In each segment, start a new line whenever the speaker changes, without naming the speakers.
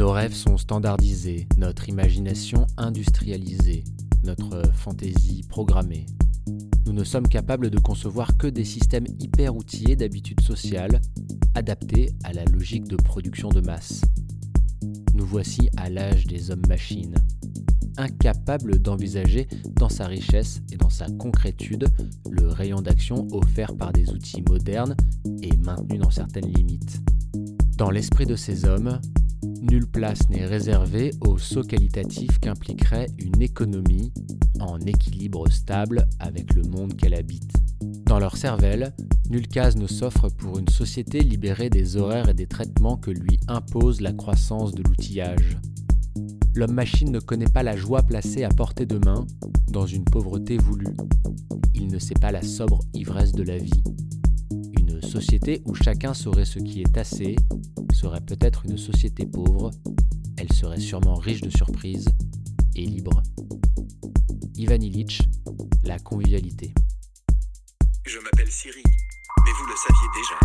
Nos rêves sont standardisés, notre imagination industrialisée, notre fantaisie programmée. Nous ne sommes capables de concevoir que des systèmes hyper outillés d'habitudes sociales, adaptés à la logique de production de masse. Nous voici à l'âge des hommes-machines, incapables d'envisager dans sa richesse et dans sa concrétude le rayon d'action offert par des outils modernes et maintenus dans certaines limites. Dans l'esprit de ces hommes, nulle place n'est réservée au saut qualitatif qu'impliquerait une économie en équilibre stable avec le monde qu'elle habite. Dans leur cervelle, nulle case ne s'offre pour une société libérée des horaires et des traitements que lui impose la croissance de l'outillage. L'homme-machine ne connaît pas la joie placée à portée de main dans une pauvreté voulue. Il ne sait pas la sobre ivresse de la vie. Société où chacun saurait ce qui est assez serait peut-être une société pauvre. Elle serait sûrement riche de surprises et libre. Ivan Illich, la convivialité.
Je m'appelle Siri, mais vous le saviez
déjà.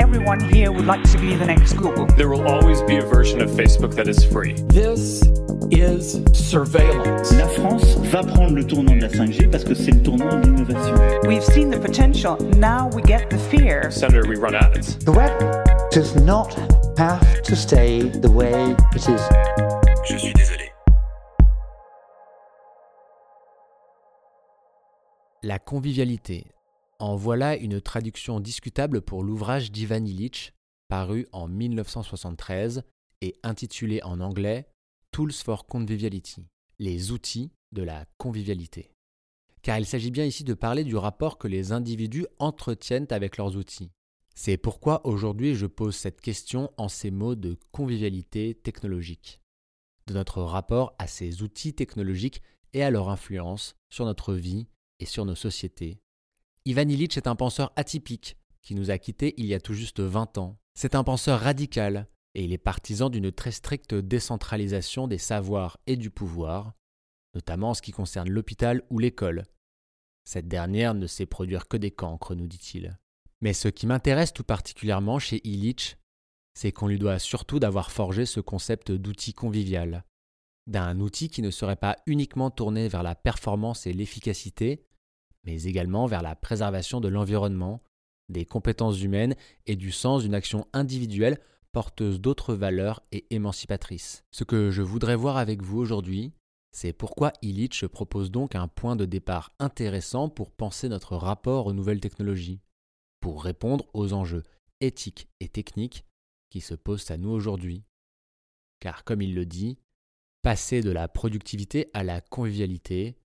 Everyone here would like to be the next Google.
There will always be a version of Facebook that is free.
This is surveillance.
La France va prendre le tournant de la 5G parce que c'est le tournant de l'innovation.
We've seen the potential, now we get the fear.
Senator, we run ads.
The web does not have to stay the way it is.
Je suis désolé.
La convivialité. En voilà une traduction discutable pour l'ouvrage d'Ivan Illich, paru en 1973 et intitulé en anglais Tools for Conviviality, les outils de la convivialité. Car il s'agit bien ici de parler du rapport que les individus entretiennent avec leurs outils. C'est pourquoi aujourd'hui je pose cette question en ces mots de convivialité technologique, de notre rapport à ces outils technologiques et à leur influence sur notre vie et sur nos sociétés. Ivan Illich est un penseur atypique qui nous a quittés il y a tout juste 20 ans. C'est un penseur radical et il est partisan d'une très stricte décentralisation des savoirs et du pouvoir, notamment en ce qui concerne l'hôpital ou l'école. Cette dernière ne sait produire que des cancres, nous dit-il. Mais ce qui m'intéresse tout particulièrement chez Illich, c'est qu'on lui doit surtout d'avoir forgé ce concept d'outil convivial, d'un outil qui ne serait pas uniquement tourné vers la performance et l'efficacité, mais également vers la préservation de l'environnement, des compétences humaines et du sens d'une action individuelle porteuse d'autres valeurs et émancipatrices. Ce que je voudrais voir avec vous aujourd'hui, c'est pourquoi Illich propose donc un point de départ intéressant pour penser notre rapport aux nouvelles technologies, pour répondre aux enjeux éthiques et techniques qui se posent à nous aujourd'hui. Car comme il le dit, passer de la productivité à la convivialité,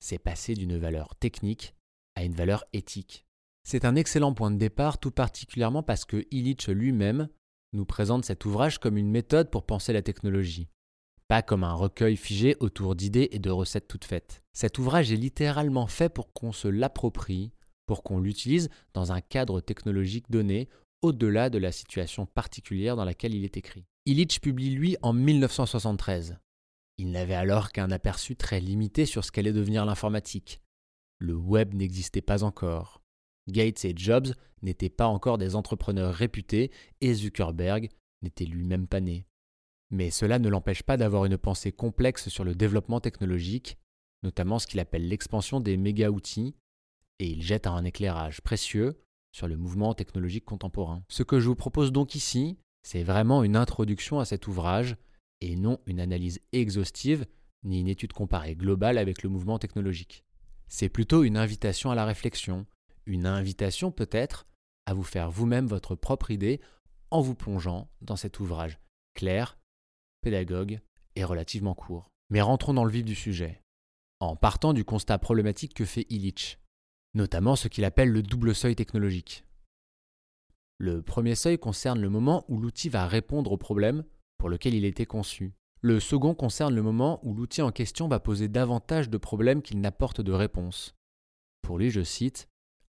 c'est passer d'une valeur technique à une valeur éthique. C'est un excellent point de départ, tout particulièrement parce que Illich lui-même nous présente cet ouvrage comme une méthode pour penser la technologie, pas comme un recueil figé autour d'idées et de recettes toutes faites. Cet ouvrage est littéralement fait pour qu'on se l'approprie, pour qu'on l'utilise dans un cadre technologique donné, au-delà de la situation particulière dans laquelle il est écrit. Illich publie lui en 1973. Il n'avait alors qu'un aperçu très limité sur ce qu'allait devenir l'informatique. Le web n'existait pas encore. Gates et Jobs n'étaient pas encore des entrepreneurs réputés et Zuckerberg n'était lui-même pas né. Mais cela ne l'empêche pas d'avoir une pensée complexe sur le développement technologique, notamment ce qu'il appelle l'expansion des méga-outils, et il jette un éclairage précieux sur le mouvement technologique contemporain. Ce que je vous propose donc ici, c'est vraiment une introduction à cet ouvrage et non une analyse exhaustive ni une étude comparée globale avec le mouvement technologique. C'est plutôt une invitation à la réflexion, une invitation peut-être à vous faire vous-même votre propre idée en vous plongeant dans cet ouvrage clair, pédagogue et relativement court. Mais rentrons dans le vif du sujet, en partant du constat problématique que fait Illich, notamment ce qu'il appelle le double seuil technologique. Le premier seuil concerne le moment où l'outil va répondre au problème pour lequel il était conçu. Le second concerne le moment où l'outil en question va poser davantage de problèmes qu'il n'apporte de réponse. Pour lui, je cite,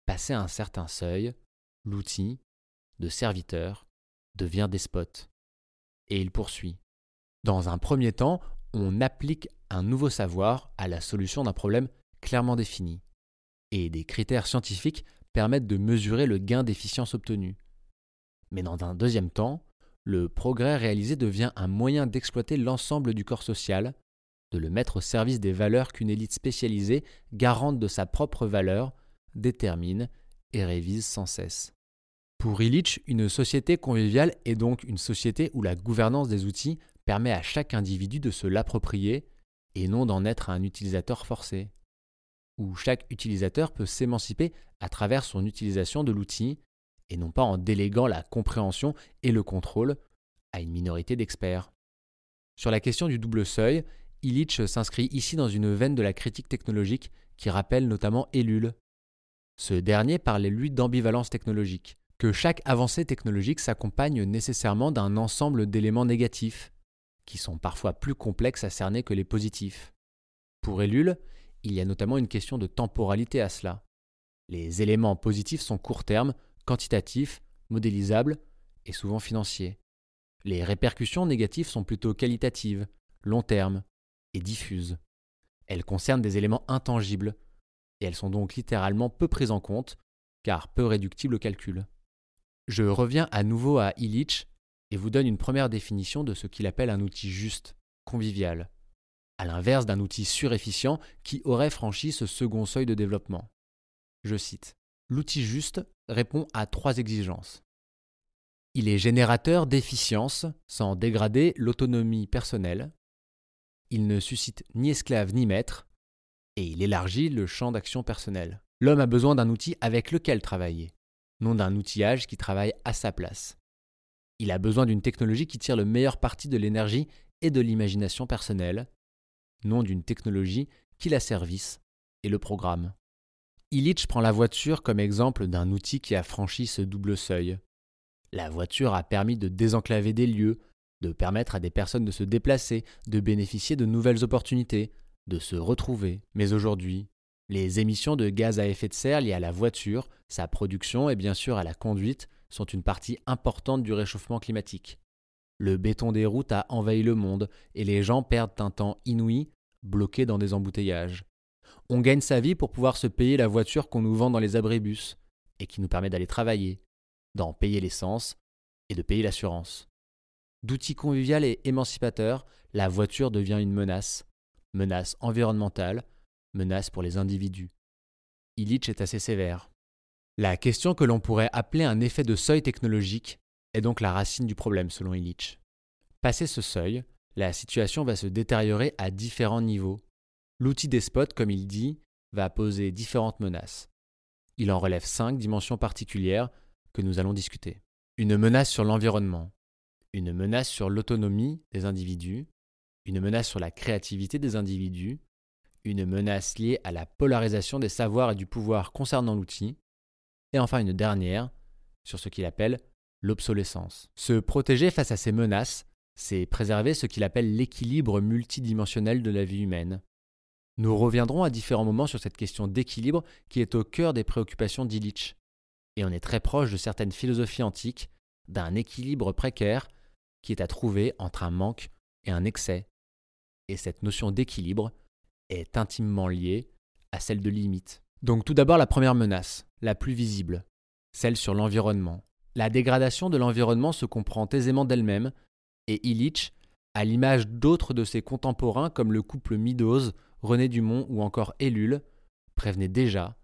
Passer un certain seuil, l'outil, de serviteur, devient despote. Et il poursuit. Dans un premier temps, on applique un nouveau savoir à la solution d'un problème clairement défini. Et des critères scientifiques permettent de mesurer le gain d'efficience obtenu. Mais dans un deuxième temps, le progrès réalisé devient un moyen d'exploiter l'ensemble du corps social, de le mettre au service des valeurs qu'une élite spécialisée, garante de sa propre valeur, détermine et révise sans cesse. Pour Illich, une société conviviale est donc une société où la gouvernance des outils permet à chaque individu de se l'approprier et non d'en être un utilisateur forcé, où chaque utilisateur peut s'émanciper à travers son utilisation de l'outil et non pas en déléguant la compréhension et le contrôle à une minorité d'experts. Sur la question du double seuil, Illich s'inscrit ici dans une veine de la critique technologique qui rappelle notamment Ellul. Ce dernier parlait lui d'ambivalence technologique, que chaque avancée technologique s'accompagne nécessairement d'un ensemble d'éléments négatifs, qui sont parfois plus complexes à cerner que les positifs. Pour Ellul, il y a notamment une question de temporalité à cela. Les éléments positifs sont court terme, quantitatifs, modélisables et souvent financiers. Les répercussions négatives sont plutôt qualitatives, long terme et diffuses. Elles concernent des éléments intangibles, et elles sont donc littéralement peu prises en compte, car peu réductibles au calcul. Je reviens à nouveau à Illich et vous donne une première définition de ce qu'il appelle un outil juste, convivial, à l'inverse d'un outil surefficient qui aurait franchi ce second seuil de développement. Je cite L'outil juste répond à trois exigences. Il est générateur d'efficience sans dégrader l'autonomie personnelle. Il ne suscite ni esclave ni maître. Et il élargit le champ d'action personnel. L'homme a besoin d'un outil avec lequel travailler, non d'un outillage qui travaille à sa place. Il a besoin d'une technologie qui tire le meilleur parti de l'énergie et de l'imagination personnelle, non d'une technologie qui la service et le programme. Illich prend la voiture comme exemple d'un outil qui a franchi ce double seuil. La voiture a permis de désenclaver des lieux, de permettre à des personnes de se déplacer, de bénéficier de nouvelles opportunités, de se retrouver. Mais aujourd'hui, les émissions de gaz à effet de serre liées à la voiture, sa production et bien sûr à la conduite sont une partie importante du réchauffement climatique. Le béton des routes a envahi le monde et les gens perdent un temps inouï bloqués dans des embouteillages. On gagne sa vie pour pouvoir se payer la voiture qu'on nous vend dans les abribus et qui nous permet d'aller travailler, d'en payer l'essence et de payer l'assurance. D'outil convivial et émancipateur, la voiture devient une menace, menace environnementale, menace pour les individus. Illich est assez sévère. La question que l'on pourrait appeler un effet de seuil technologique est donc la racine du problème selon Illich. Passé ce seuil, la situation va se détériorer à différents niveaux L'outil despote, comme il dit, va poser différentes menaces. Il en relève cinq dimensions particulières que nous allons discuter. Une menace sur l'environnement, une menace sur l'autonomie des individus, une menace sur la créativité des individus, une menace liée à la polarisation des savoirs et du pouvoir concernant l'outil, et enfin une dernière sur ce qu'il appelle l'obsolescence. Se protéger face à ces menaces, c'est préserver ce qu'il appelle l'équilibre multidimensionnel de la vie humaine, nous reviendrons à différents moments sur cette question d'équilibre qui est au cœur des préoccupations d'Illich. Et on est très proche de certaines philosophies antiques, d'un équilibre précaire qui est à trouver entre un manque et un excès. Et cette notion d'équilibre est intimement liée à celle de limite. Donc tout d'abord la première menace, la plus visible, celle sur l'environnement. La dégradation de l'environnement se comprend aisément d'elle-même, et Illich, à l'image d'autres de ses contemporains comme le couple Meadows René Dumont ou encore Ellul prévenaient déjà,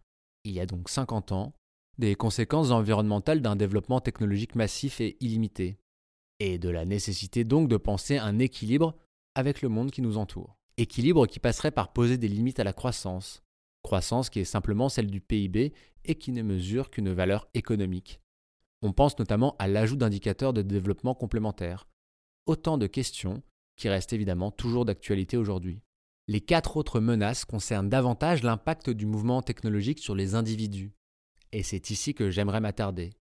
il y a donc 50 ans, des conséquences environnementales d'un développement technologique massif et illimité, et de la nécessité donc de penser un équilibre avec le monde qui nous entoure. Équilibre qui passerait par poser des limites à la croissance, croissance qui est simplement celle du PIB et qui ne mesure qu'une valeur économique. On pense notamment à l'ajout d'indicateurs de développement complémentaires. Autant de questions qui restent évidemment toujours d'actualité aujourd'hui. Les quatre autres menaces concernent davantage l'impact du mouvement technologique sur les individus. Et c'est ici que j'aimerais m'attarder.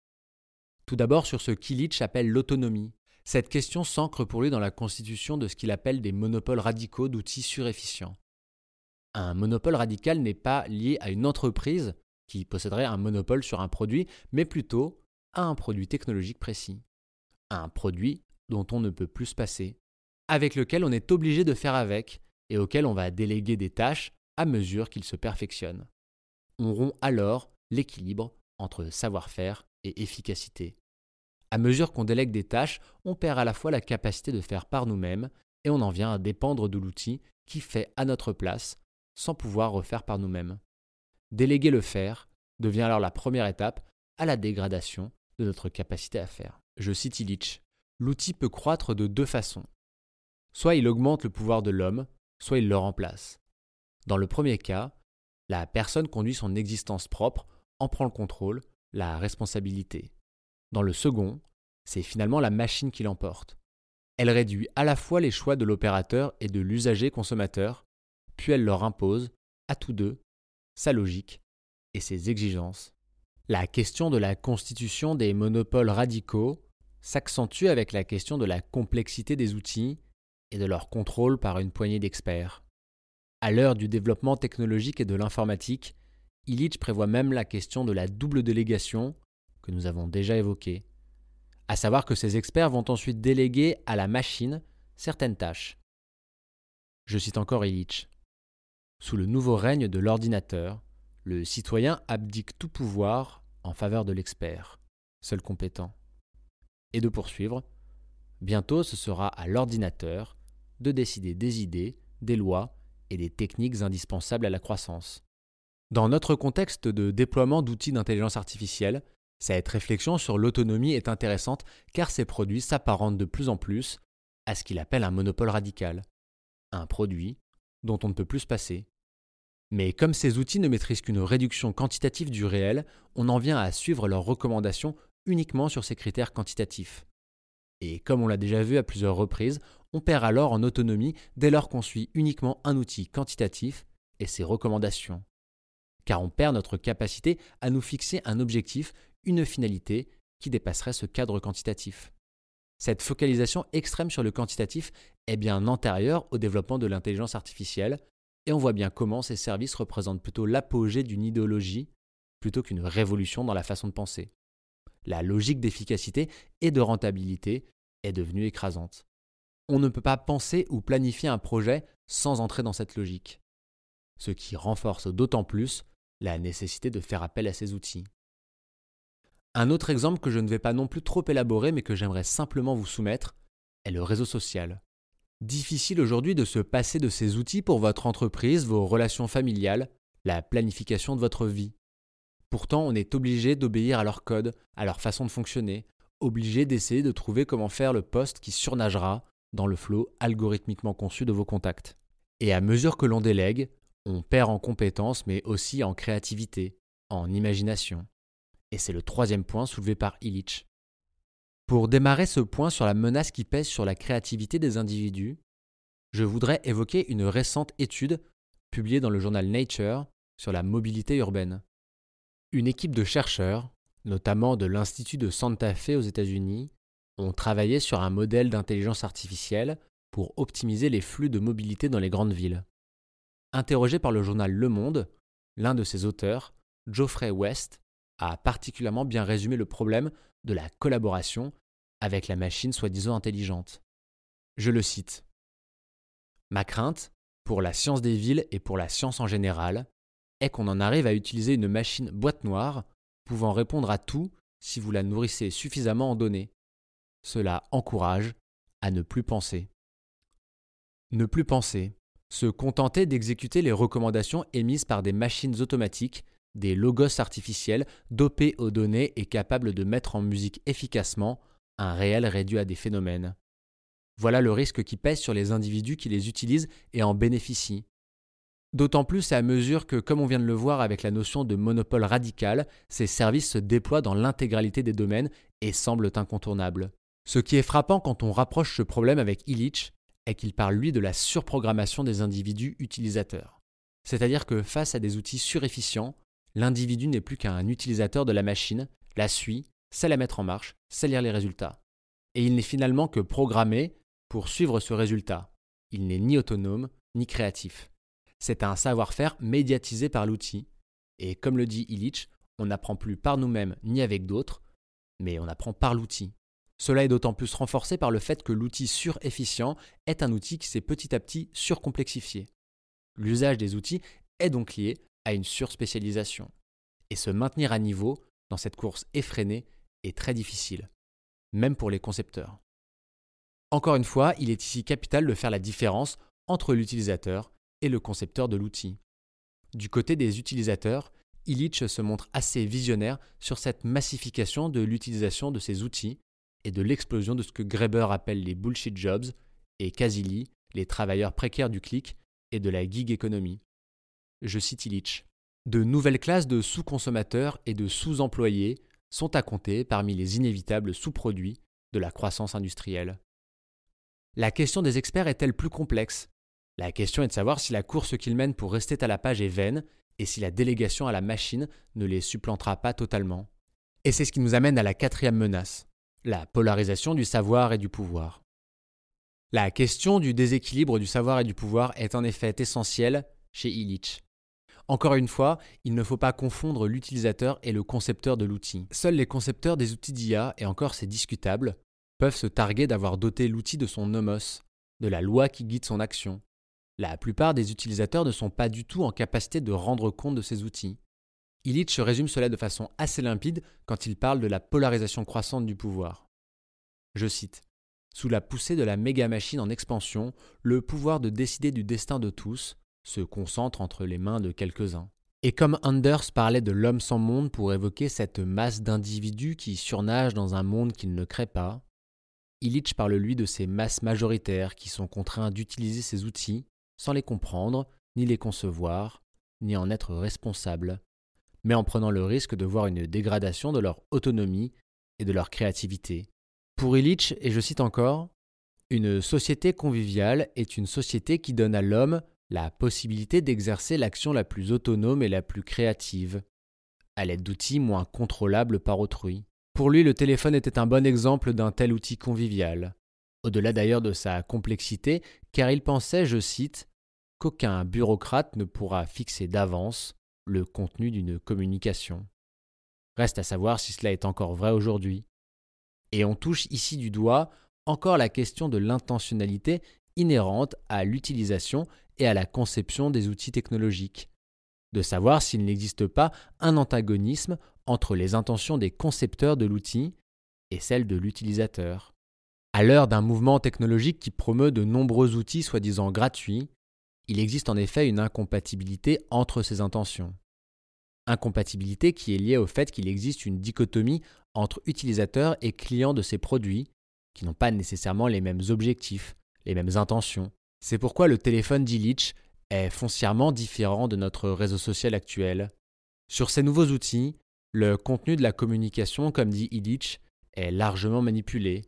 Tout d'abord sur ce qu'Illich appelle l'autonomie. Cette question s'ancre pour lui dans la constitution de ce qu'il appelle des monopoles radicaux d'outils surefficients. Un monopole radical n'est pas lié à une entreprise qui posséderait un monopole sur un produit, mais plutôt à un produit technologique précis. Un produit dont on ne peut plus se passer, avec lequel on est obligé de faire avec et auquel on va déléguer des tâches à mesure qu'il se perfectionne. On rompt alors l'équilibre entre savoir-faire et efficacité. À mesure qu'on délègue des tâches, on perd à la fois la capacité de faire par nous-mêmes et on en vient à dépendre de l'outil qui fait à notre place sans pouvoir refaire par nous-mêmes. Déléguer le faire devient alors la première étape à la dégradation de notre capacité à faire. Je cite Illich. L'outil peut croître de deux façons. Soit il augmente le pouvoir de l'homme, soit il le remplace. Dans le premier cas, la personne conduit son existence propre, en prend le contrôle, la responsabilité. Dans le second, c'est finalement la machine qui l'emporte. Elle réduit à la fois les choix de l'opérateur et de l'usager consommateur, puis elle leur impose, à tous deux, sa logique et ses exigences. La question de la constitution des monopoles radicaux s'accentue avec la question de la complexité des outils et de leur contrôle par une poignée d'experts. À l'heure du développement technologique et de l'informatique, Illich prévoit même la question de la double délégation que nous avons déjà évoquée, à savoir que ces experts vont ensuite déléguer à la machine certaines tâches. Je cite encore Illich. Sous le nouveau règne de l'ordinateur, le citoyen abdique tout pouvoir en faveur de l'expert, seul compétent. Et de poursuivre, bientôt ce sera à l'ordinateur de décider des idées, des lois et des techniques indispensables à la croissance. Dans notre contexte de déploiement d'outils d'intelligence artificielle, cette réflexion sur l'autonomie est intéressante car ces produits s'apparentent de plus en plus à ce qu'il appelle un monopole radical, un produit dont on ne peut plus se passer. Mais comme ces outils ne maîtrisent qu'une réduction quantitative du réel, on en vient à suivre leurs recommandations uniquement sur ces critères quantitatifs. Et comme on l'a déjà vu à plusieurs reprises, on perd alors en autonomie dès lors qu'on suit uniquement un outil quantitatif et ses recommandations. Car on perd notre capacité à nous fixer un objectif, une finalité qui dépasserait ce cadre quantitatif. Cette focalisation extrême sur le quantitatif est bien antérieure au développement de l'intelligence artificielle, et on voit bien comment ces services représentent plutôt l'apogée d'une idéologie plutôt qu'une révolution dans la façon de penser. La logique d'efficacité et de rentabilité est devenue écrasante on ne peut pas penser ou planifier un projet sans entrer dans cette logique, ce qui renforce d'autant plus la nécessité de faire appel à ces outils. Un autre exemple que je ne vais pas non plus trop élaborer mais que j'aimerais simplement vous soumettre est le réseau social. Difficile aujourd'hui de se passer de ces outils pour votre entreprise, vos relations familiales, la planification de votre vie. Pourtant, on est obligé d'obéir à leur code, à leur façon de fonctionner, obligé d'essayer de trouver comment faire le poste qui surnagera, dans le flot algorithmiquement conçu de vos contacts. Et à mesure que l'on délègue, on perd en compétences mais aussi en créativité, en imagination. Et c'est le troisième point soulevé par Illich. Pour démarrer ce point sur la menace qui pèse sur la créativité des individus, je voudrais évoquer une récente étude publiée dans le journal Nature sur la mobilité urbaine. Une équipe de chercheurs, notamment de l'Institut de Santa Fe aux États-Unis, ont travaillé sur un modèle d'intelligence artificielle pour optimiser les flux de mobilité dans les grandes villes. Interrogé par le journal Le Monde, l'un de ses auteurs, Geoffrey West, a particulièrement bien résumé le problème de la collaboration avec la machine soi-disant intelligente. Je le cite. Ma crainte, pour la science des villes et pour la science en général, est qu'on en arrive à utiliser une machine boîte noire pouvant répondre à tout si vous la nourrissez suffisamment en données cela encourage à ne plus penser. Ne plus penser, se contenter d'exécuter les recommandations émises par des machines automatiques, des logos artificiels dopés aux données et capables de mettre en musique efficacement un réel réduit à des phénomènes. Voilà le risque qui pèse sur les individus qui les utilisent et en bénéficient. D'autant plus à mesure que, comme on vient de le voir avec la notion de monopole radical, ces services se déploient dans l'intégralité des domaines et semblent incontournables. Ce qui est frappant quand on rapproche ce problème avec Illich est qu'il parle lui de la surprogrammation des individus utilisateurs. C'est-à-dire que face à des outils surefficients, l'individu n'est plus qu'un utilisateur de la machine, la suit, sait la mettre en marche, sait lire les résultats. Et il n'est finalement que programmé pour suivre ce résultat. Il n'est ni autonome, ni créatif. C'est un savoir-faire médiatisé par l'outil. Et comme le dit Illich, on n'apprend plus par nous-mêmes ni avec d'autres, mais on apprend par l'outil. Cela est d'autant plus renforcé par le fait que l'outil sur-efficient est un outil qui s'est petit à petit surcomplexifié. L'usage des outils est donc lié à une surspécialisation. Et se maintenir à niveau dans cette course effrénée est très difficile. même pour les concepteurs. Encore une fois, il est ici capital de faire la différence entre l'utilisateur et le concepteur de l'outil. Du côté des utilisateurs, Illich se montre assez visionnaire sur cette massification de l'utilisation de ces outils et de l'explosion de ce que Graeber appelle les bullshit jobs et Kazili les travailleurs précaires du clic et de la gig économie. Je cite Illich. De nouvelles classes de sous-consommateurs et de sous-employés sont à compter parmi les inévitables sous-produits de la croissance industrielle. La question des experts est-elle plus complexe La question est de savoir si la course qu'ils mènent pour rester à la page est vaine et si la délégation à la machine ne les supplantera pas totalement. Et c'est ce qui nous amène à la quatrième menace, la polarisation du savoir et du pouvoir. La question du déséquilibre du savoir et du pouvoir est en effet essentielle chez Illich. Encore une fois, il ne faut pas confondre l'utilisateur et le concepteur de l'outil. Seuls les concepteurs des outils d'IA, et encore c'est discutable, peuvent se targuer d'avoir doté l'outil de son nomos, de la loi qui guide son action. La plupart des utilisateurs ne sont pas du tout en capacité de rendre compte de ces outils. Illich résume cela de façon assez limpide quand il parle de la polarisation croissante du pouvoir. Je cite Sous la poussée de la méga-machine en expansion, le pouvoir de décider du destin de tous se concentre entre les mains de quelques-uns. Et comme Anders parlait de l'homme sans monde pour évoquer cette masse d'individus qui surnagent dans un monde qu'il ne crée pas, Illich parle lui de ces masses majoritaires qui sont contraints d'utiliser ces outils sans les comprendre, ni les concevoir, ni en être responsables, mais en prenant le risque de voir une dégradation de leur autonomie et de leur créativité. Pour Illich, et je cite encore, Une société conviviale est une société qui donne à l'homme la possibilité d'exercer l'action la plus autonome et la plus créative, à l'aide d'outils moins contrôlables par autrui. Pour lui, le téléphone était un bon exemple d'un tel outil convivial, au-delà d'ailleurs de sa complexité, car il pensait, je cite, qu'aucun bureaucrate ne pourra fixer d'avance le contenu d'une communication. Reste à savoir si cela est encore vrai aujourd'hui. Et on touche ici du doigt encore la question de l'intentionnalité inhérente à l'utilisation et à la conception des outils technologiques, de savoir s'il n'existe pas un antagonisme entre les intentions des concepteurs de l'outil et celles de l'utilisateur. À l'heure d'un mouvement technologique qui promeut de nombreux outils soi-disant gratuits, il existe en effet une incompatibilité entre ces intentions. Incompatibilité qui est liée au fait qu'il existe une dichotomie entre utilisateurs et clients de ces produits, qui n'ont pas nécessairement les mêmes objectifs, les mêmes intentions. C'est pourquoi le téléphone d'Illich est foncièrement différent de notre réseau social actuel. Sur ces nouveaux outils, le contenu de la communication, comme dit Illich, est largement manipulé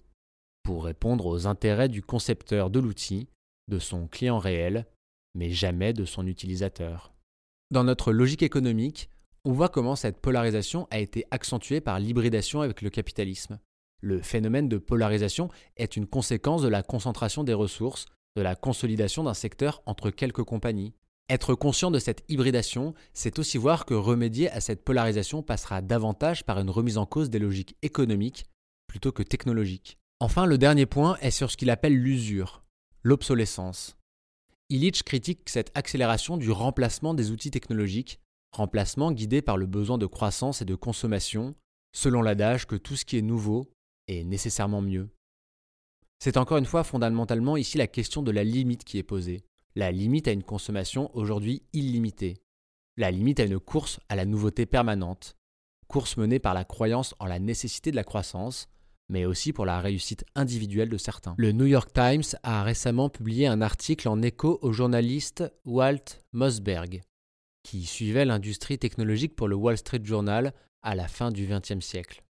pour répondre aux intérêts du concepteur de l'outil, de son client réel, mais jamais de son utilisateur. Dans notre logique économique, on voit comment cette polarisation a été accentuée par l'hybridation avec le capitalisme. Le phénomène de polarisation est une conséquence de la concentration des ressources, de la consolidation d'un secteur entre quelques compagnies. Être conscient de cette hybridation, c'est aussi voir que remédier à cette polarisation passera davantage par une remise en cause des logiques économiques plutôt que technologiques. Enfin, le dernier point est sur ce qu'il appelle l'usure, l'obsolescence. Illich critique cette accélération du remplacement des outils technologiques, remplacement guidé par le besoin de croissance et de consommation, selon l'adage que tout ce qui est nouveau est nécessairement mieux. C'est encore une fois fondamentalement ici la question de la limite qui est posée, la limite à une consommation aujourd'hui illimitée, la limite à une course à la nouveauté permanente, course menée par la croyance en la nécessité de la croissance, mais aussi pour la réussite individuelle de certains. Le New York Times a récemment publié un article en écho au journaliste Walt Mossberg, qui suivait l'industrie technologique pour le Wall Street Journal à la fin du XXe siècle.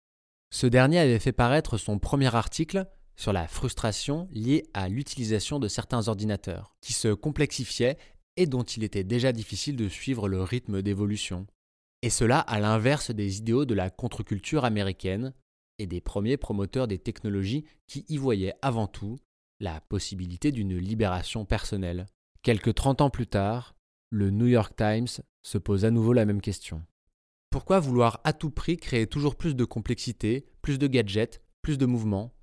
Ce dernier avait fait paraître son premier article sur la frustration liée à l'utilisation de certains ordinateurs, qui se complexifiaient et dont il était déjà difficile de suivre le rythme d'évolution. Et cela à l'inverse des idéaux de la contre-culture américaine, et des premiers promoteurs des technologies qui y voyaient avant tout la possibilité d'une libération personnelle. Quelques 30 ans plus tard, le New York Times se pose à nouveau la même question. Pourquoi vouloir à tout prix créer toujours plus de complexité, plus de gadgets, plus de mouvements,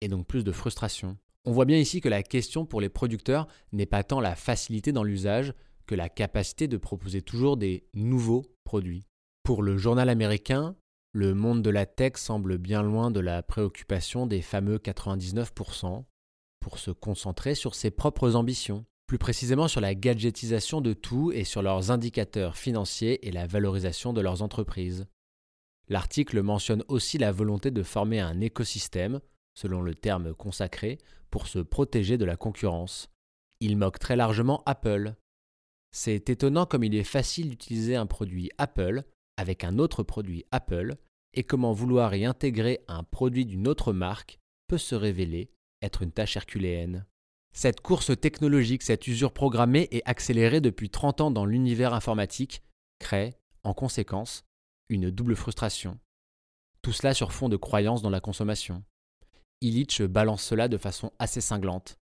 et donc plus de frustration? On voit bien ici que la question pour les producteurs n'est pas tant la facilité dans l'usage que la capacité de proposer toujours des nouveaux produits. Pour le journal américain, le monde de la tech semble bien loin de la préoccupation des fameux 99% pour se concentrer sur ses propres ambitions, plus précisément sur la gadgetisation de tout et sur leurs indicateurs financiers et la valorisation de leurs entreprises. L'article mentionne aussi la volonté de former un écosystème, selon le terme consacré, pour se protéger de la concurrence. Il moque très largement Apple. C'est étonnant comme il est facile d'utiliser un produit Apple avec un autre produit Apple et comment vouloir y intégrer un produit d'une autre marque peut se révéler être une tâche herculéenne. Cette course technologique, cette usure programmée et accélérée depuis 30 ans dans l'univers informatique crée, en conséquence, une double frustration. Tout cela sur fond de croyance dans la consommation. Illich balance cela de façon assez cinglante.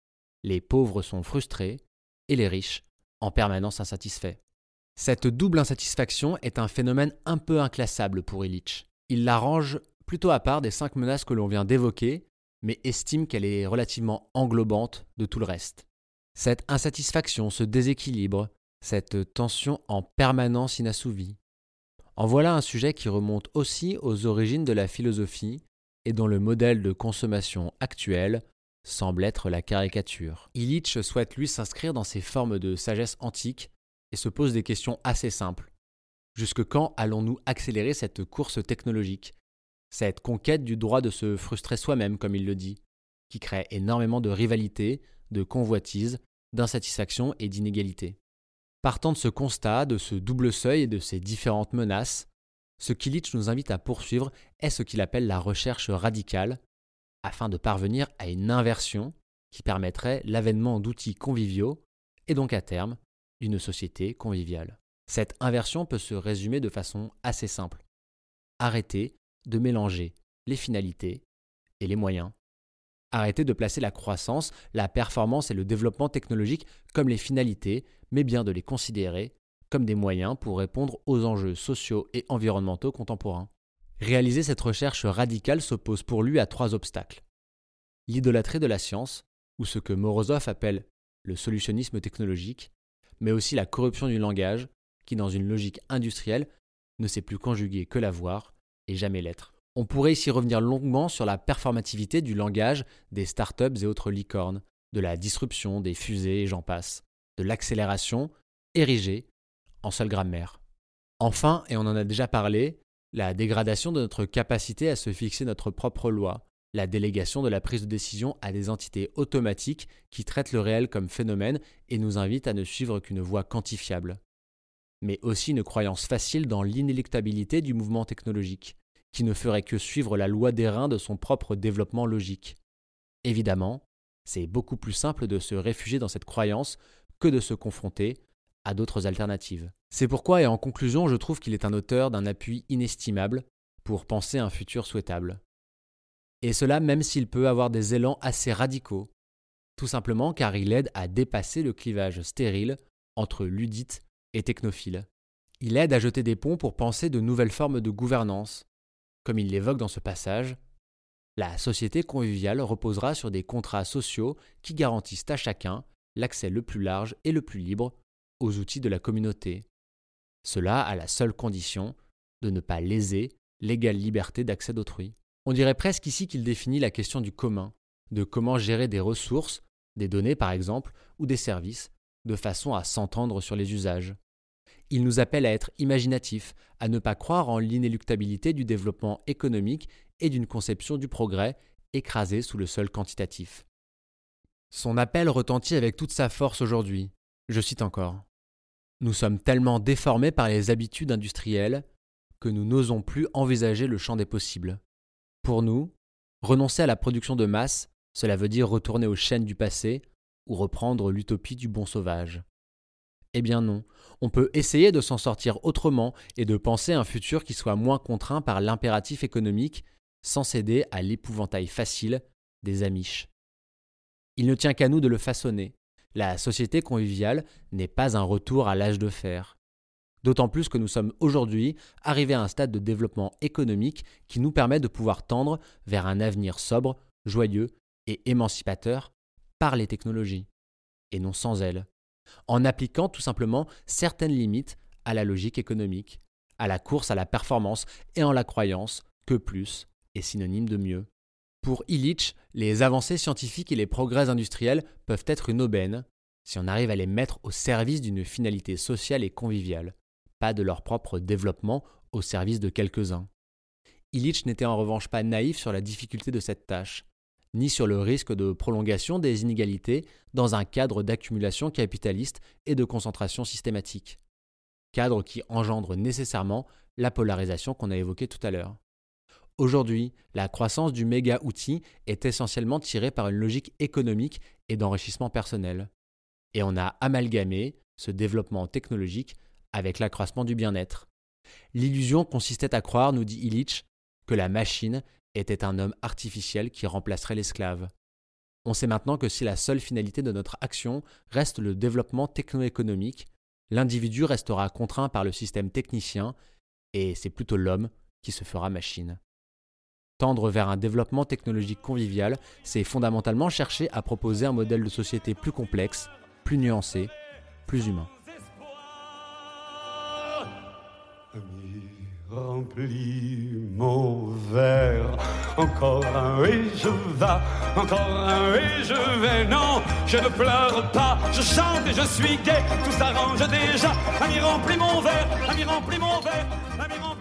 Les pauvres sont frustrés et les riches en permanence insatisfaits. Cette double insatisfaction est un phénomène un peu inclassable pour Illich. Il la range plutôt à part des cinq menaces que l'on vient d'évoquer, mais estime qu'elle est relativement englobante de tout le reste. Cette insatisfaction, ce déséquilibre, cette tension en permanence inassouvie. En voilà un sujet qui remonte aussi aux origines de la philosophie et dont le modèle de consommation actuel semble être la caricature. Illich souhaite lui s'inscrire dans ces formes de sagesse antique et se pose des questions assez simples. Jusque quand allons-nous accélérer cette course technologique? Cette conquête du droit de se frustrer soi-même, comme il le dit, qui crée énormément de rivalité, de convoitise, d'insatisfaction et d'inégalité. Partant de ce constat, de ce double seuil et de ces différentes menaces, ce qu'Illich nous invite à poursuivre est ce qu'il appelle la recherche radicale, afin de parvenir à une inversion qui permettrait l'avènement d'outils conviviaux et donc à terme d'une société conviviale. Cette inversion peut se résumer de façon assez simple. Arrêter de mélanger les finalités et les moyens. Arrêter de placer la croissance, la performance et le développement technologique comme les finalités, mais bien de les considérer comme des moyens pour répondre aux enjeux sociaux et environnementaux contemporains. Réaliser cette recherche radicale s'oppose pour lui à trois obstacles. L'idolâtrie de la science, ou ce que Morozov appelle le solutionnisme technologique, mais aussi la corruption du langage, qui dans une logique industrielle ne sait plus conjuguer que l'avoir et jamais l'être. On pourrait ici revenir longuement sur la performativité du langage des startups et autres licornes, de la disruption des fusées et j'en passe, de l'accélération érigée en seule grammaire. Enfin, et on en a déjà parlé, la dégradation de notre capacité à se fixer notre propre loi, la délégation de la prise de décision à des entités automatiques qui traitent le réel comme phénomène et nous invitent à ne suivre qu'une voie quantifiable mais aussi une croyance facile dans l'inéluctabilité du mouvement technologique, qui ne ferait que suivre la loi des reins de son propre développement logique. Évidemment, c'est beaucoup plus simple de se réfugier dans cette croyance que de se confronter à d'autres alternatives. C'est pourquoi, et en conclusion, je trouve qu'il est un auteur d'un appui inestimable pour penser un futur souhaitable. Et cela même s'il peut avoir des élans assez radicaux, tout simplement car il aide à dépasser le clivage stérile entre ludite et technophile. Il aide à jeter des ponts pour penser de nouvelles formes de gouvernance. Comme il l'évoque dans ce passage, la société conviviale reposera sur des contrats sociaux qui garantissent à chacun l'accès le plus large et le plus libre aux outils de la communauté. Cela à la seule condition de ne pas léser l'égale liberté d'accès d'autrui. On dirait presque ici qu'il définit la question du commun, de comment gérer des ressources, des données par exemple, ou des services, de façon à s'entendre sur les usages. Il nous appelle à être imaginatifs, à ne pas croire en l'inéluctabilité du développement économique et d'une conception du progrès écrasée sous le sol quantitatif. Son appel retentit avec toute sa force aujourd'hui. Je cite encore. Nous sommes tellement déformés par les habitudes industrielles que nous n'osons plus envisager le champ des possibles. Pour nous, renoncer à la production de masse, cela veut dire retourner aux chaînes du passé ou reprendre l'utopie du bon sauvage. Eh bien non, on peut essayer de s'en sortir autrement et de penser un futur qui soit moins contraint par l'impératif économique sans céder à l'épouvantail facile des amiches. Il ne tient qu'à nous de le façonner. La société conviviale n'est pas un retour à l'âge de fer. D'autant plus que nous sommes aujourd'hui arrivés à un stade de développement économique qui nous permet de pouvoir tendre vers un avenir sobre, joyeux et émancipateur par les technologies, et non sans elles en appliquant tout simplement certaines limites à la logique économique, à la course à la performance et en la croyance que plus est synonyme de mieux. Pour Illich, les avancées scientifiques et les progrès industriels peuvent être une aubaine si on arrive à les mettre au service d'une finalité sociale et conviviale, pas de leur propre développement au service de quelques-uns. Illich n'était en revanche pas naïf sur la difficulté de cette tâche, ni sur le risque de prolongation des inégalités dans un cadre d'accumulation capitaliste et de concentration systématique. Cadre qui engendre nécessairement la polarisation qu'on a évoquée tout à l'heure. Aujourd'hui, la croissance du méga-outil est essentiellement tirée par une logique économique et d'enrichissement personnel. Et on a amalgamé ce développement technologique avec l'accroissement du bien-être. L'illusion consistait à croire, nous dit Illich, que la machine était un homme artificiel qui remplacerait l'esclave. On sait maintenant que si la seule finalité de notre action reste le développement techno-économique, l'individu restera contraint par le système technicien et c'est plutôt l'homme qui se fera machine. Tendre vers un développement technologique convivial, c'est fondamentalement chercher à proposer un modèle de société plus complexe, plus nuancé, plus humain.
Remplis mon verre, encore un et je vais, encore un et je vais. Non, je ne pleure pas, je chante et je suis gai, tout s'arrange déjà. Ami remplis mon verre, ami remplis mon verre, ami remplis